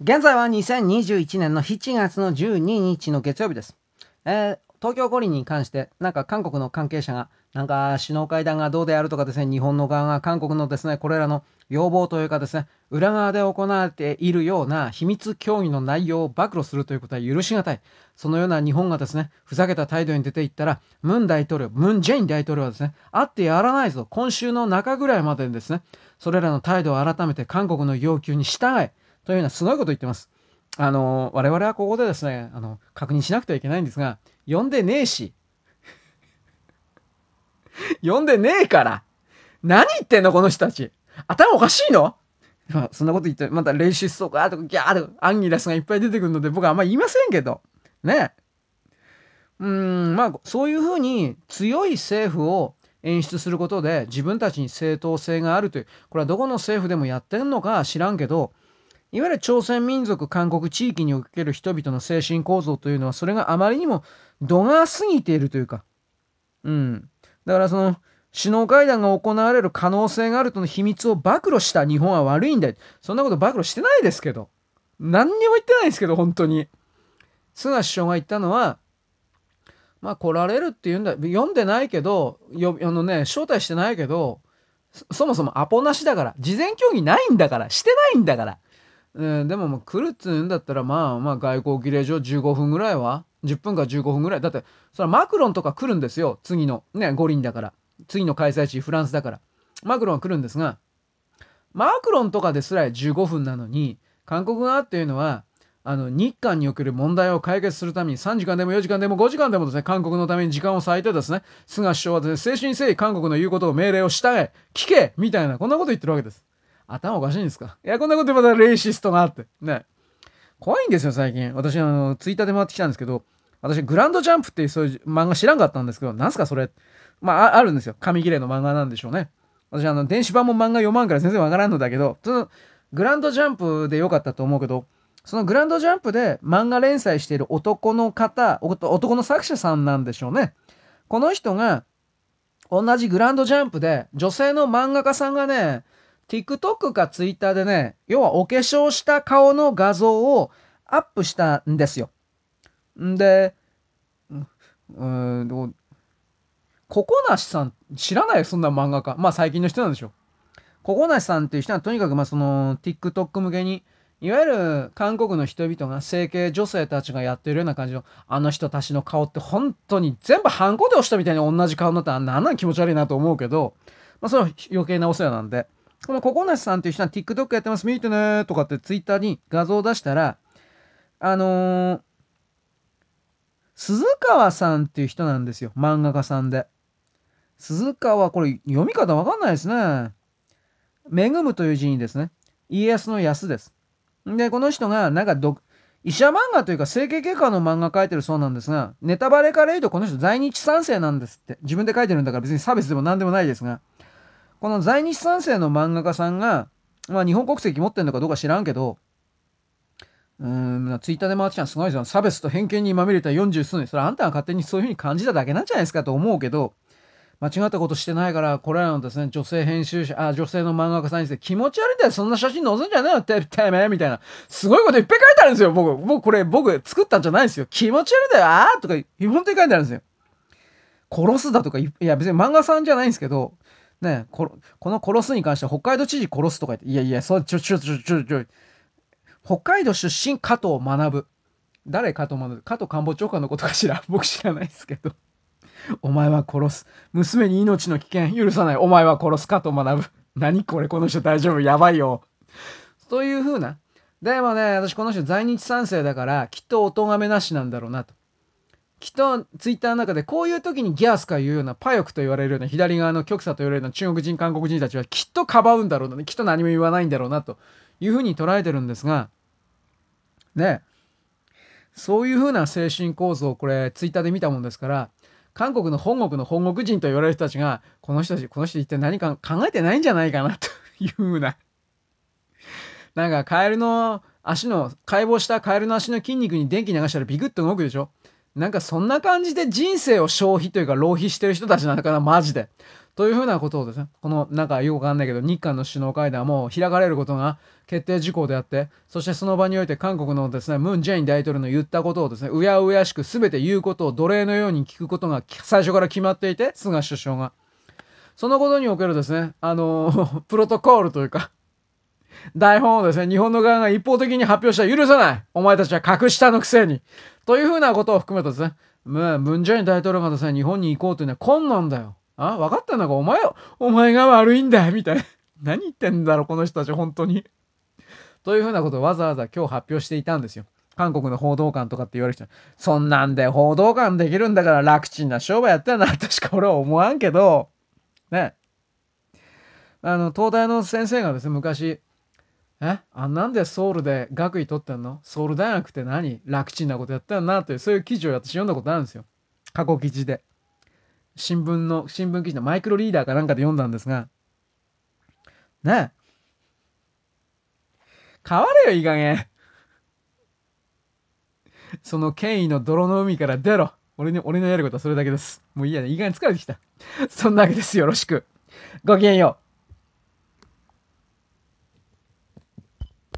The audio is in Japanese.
現在は2021年の7月の12日の月曜日です。えー、東京五輪に関して、なんか韓国の関係者が、なんか首脳会談がどうであるとかですね、日本の側が韓国のですね、これらの要望というかですね、裏側で行われているような秘密協議の内容を暴露するということは許し難い。そのような日本がですね、ふざけた態度に出ていったら、ムン大統領、ムン・ジェイン大統領はですね、会ってやらないぞ。今週の中ぐらいまでにですね、それらの態度を改めて韓国の要求に従え。というようなすごいこと言ってます。あの、我々はここでですね、あの、確認しなくてはいけないんですが、呼んでねえし。呼んでねえから何言ってんのこの人たち頭おかしいの？まあ、そんなこと言って、またレイシストかとかギャーとかアンギラスがいっぱい出てくるので僕はあんま言いませんけど。ね。うん、まあ、そういうふうに強い政府を演出することで自分たちに正当性があるという、これはどこの政府でもやってんのか知らんけど、いわゆる朝鮮民族韓国地域における人々の精神構造というのはそれがあまりにも度が過ぎているというか、うん。だからその首脳会談が行われる可能性があるとの秘密を暴露した日本は悪いんだよそんなこと暴露してないですけど。何にも言ってないですけど、本当に。菅首相が言ったのは、まあ来られるっていうんだ、読んでないけど、よあのね、招待してないけど、そもそもアポなしだから、事前協議ないんだから、してないんだから。うん、でももう来るっつうんだったらまあまあ外交儀礼上15分ぐらいは10分か15分ぐらい。だってそれはマクロンとか来るんですよ。次のね五輪だから。次の開催地フランスだから。マクロンは来るんですがマクロンとかですら15分なのに韓国側っていうのはあの日韓における問題を解決するために3時間でも4時間でも5時間でもですね韓国のために時間を割いてですね菅首相はですね誠心誠意韓国の言うことを命令を従え聞けみたいなこんなこと言ってるわけです。頭おかしいんですか？いや、こんなこと言またレイシストがあって。ね。怖いんですよ、最近。私、あの、ツイッターで回ってきたんですけど、私、グランドジャンプっていうそういう漫画知らんかったんですけど、なんすか、それ？まあ、あるんですよ。紙切れの漫画なんでしょうね。私、あの、電子版も漫画読まんから全然わからんのだけど、その、グランドジャンプでよかったと思うけど、そのグランドジャンプで漫画連載している男の方、男の作者さんなんでしょうね。この人が、同じグランドジャンプで、女性の漫画家さんがね、TikTok か Twitter でね、要はお化粧した顔の画像をアップしたんですよ。んで、うん、ココナシさん、知らない？よ、そんな漫画家。まあ最近の人なんでしょ。ココナシさんっていう人はとにかくまあその TikTok 向けに、いわゆる韓国の人々が整形女性たちがやってるような感じの、あの人たちの顔って本当に全部ハンコで押したみたいに同じ顔になったらなんなん気持ち悪いなと思うけど、まあそれは余計なお世話なんで。このココナシさんっていう人は TikTok やってます、見てねとかって Twitter に画像を出したら、あのー、鈴川さんっていう人なんですよ。漫画家さんで。鈴川、これ読み方わかんないですね。恵むという字にですね、家康の安です。で、この人が、なんかど、医者漫画というか整形外科の漫画描いてるそうなんですが、ネタバレから言うとこの人在日三世なんですって。自分で書いてるんだから別に差別でも何でもないですが。この在日三世の漫画家さんが、まあ日本国籍持ってんのかどうか知らんけど、うん、ツイッターで回ってきたのすごいですよ。差別と偏見にまみれた40数年。それあんたが勝手にそういうふうに感じただけなんじゃないですかと思うけど、間違ったことしてないから、これらのですね、女性編集者、あ、女性の漫画家さんにして気持ち悪いんだよ、そんな写真載せんじゃねえよ、て、てめえ、みたいな。すごいこといっぱい書いてあるんですよ、僕。僕、これ、僕、作ったんじゃないですよ。気持ち悪いんだよ、あーとか、本当に書いてあるんですよ。殺すだとか、いや、別に漫画さんじゃないんですけど、ねここの殺すに関しては北海道知事殺すとか言って、いやいや、そう、ちょ、ちょ、ちょ、ちょ、ちょ、北海道出身加藤学。誰加藤学？加藤官房長官のことかしら？僕知らないですけど。お前は殺す。娘に命の危険許さない。お前は殺す加藤学ぶ。何これ？この人大丈夫？やばいよ。という風な。でもね、私この人在日三世だから、きっとお咎めなしなんだろうなと。きっとツイッターの中でこういう時にギャースかいうようなパヨクと言われるような左側の極左と言われるような中国人韓国人たちはきっとかばうんだろうな、きっと何も言わないんだろうなというふうに捉えてるんですがねそういうふうな精神構造をこれツイッターで見たもんですから韓国の本国の本国人と言われる人たちがこの人たちこの人一体何か考えてないんじゃないかなというふうな。なんかカエルの足の解剖したカエルの足の筋肉に電気流したらビクッと動くでしょ。なんかそんな感じで人生を消費というか浪費してる人たちなのかな、マジで。というふうなことをですね、このなんかよくわかんないけど、日韓の首脳会談も開かれることが決定事項であって、そしてその場において韓国のですね、ムン・ジェイン大統領の言ったことをですね、うやうやしく全て言うことを奴隷のように聞くことが最初から決まっていて、菅首相が。そのことにおけるですね、あの プロトコールというか、台本をですね、日本の側が一方的に発表したら許さないお前たちは格下のくせにというふうなことを含めてですね、ムン・ジェイン大統領がですね、日本に行こうというのは困難だよ。あ分かってんのか？お前、お前が悪いんだよみたいな。何言ってんだろ、この人たち、本当に。というふうなことをわざわざ今日発表していたんですよ。韓国の報道官とかって言われる人そんなんで報道官できるんだから楽ちんな商売やったらな、確か俺は思わんけど、ね。あの、東大の先生がですね、昔、え？あなんでソウルで学位取ってんの？ソウル大学って何？楽ちんなことやったんなという、そういう記事を私読んだことあるんですよ。過去記事で。新聞の、新聞記事のマイクロリーダーかなんかで読んだんですが、ねえ。変われよ、いい加減。その権威の泥の海から出ろ。俺に、俺のやることはそれだけです。もういいやね。いい加減疲れてきた。そんなわけです。よろしく。ごきげんよう。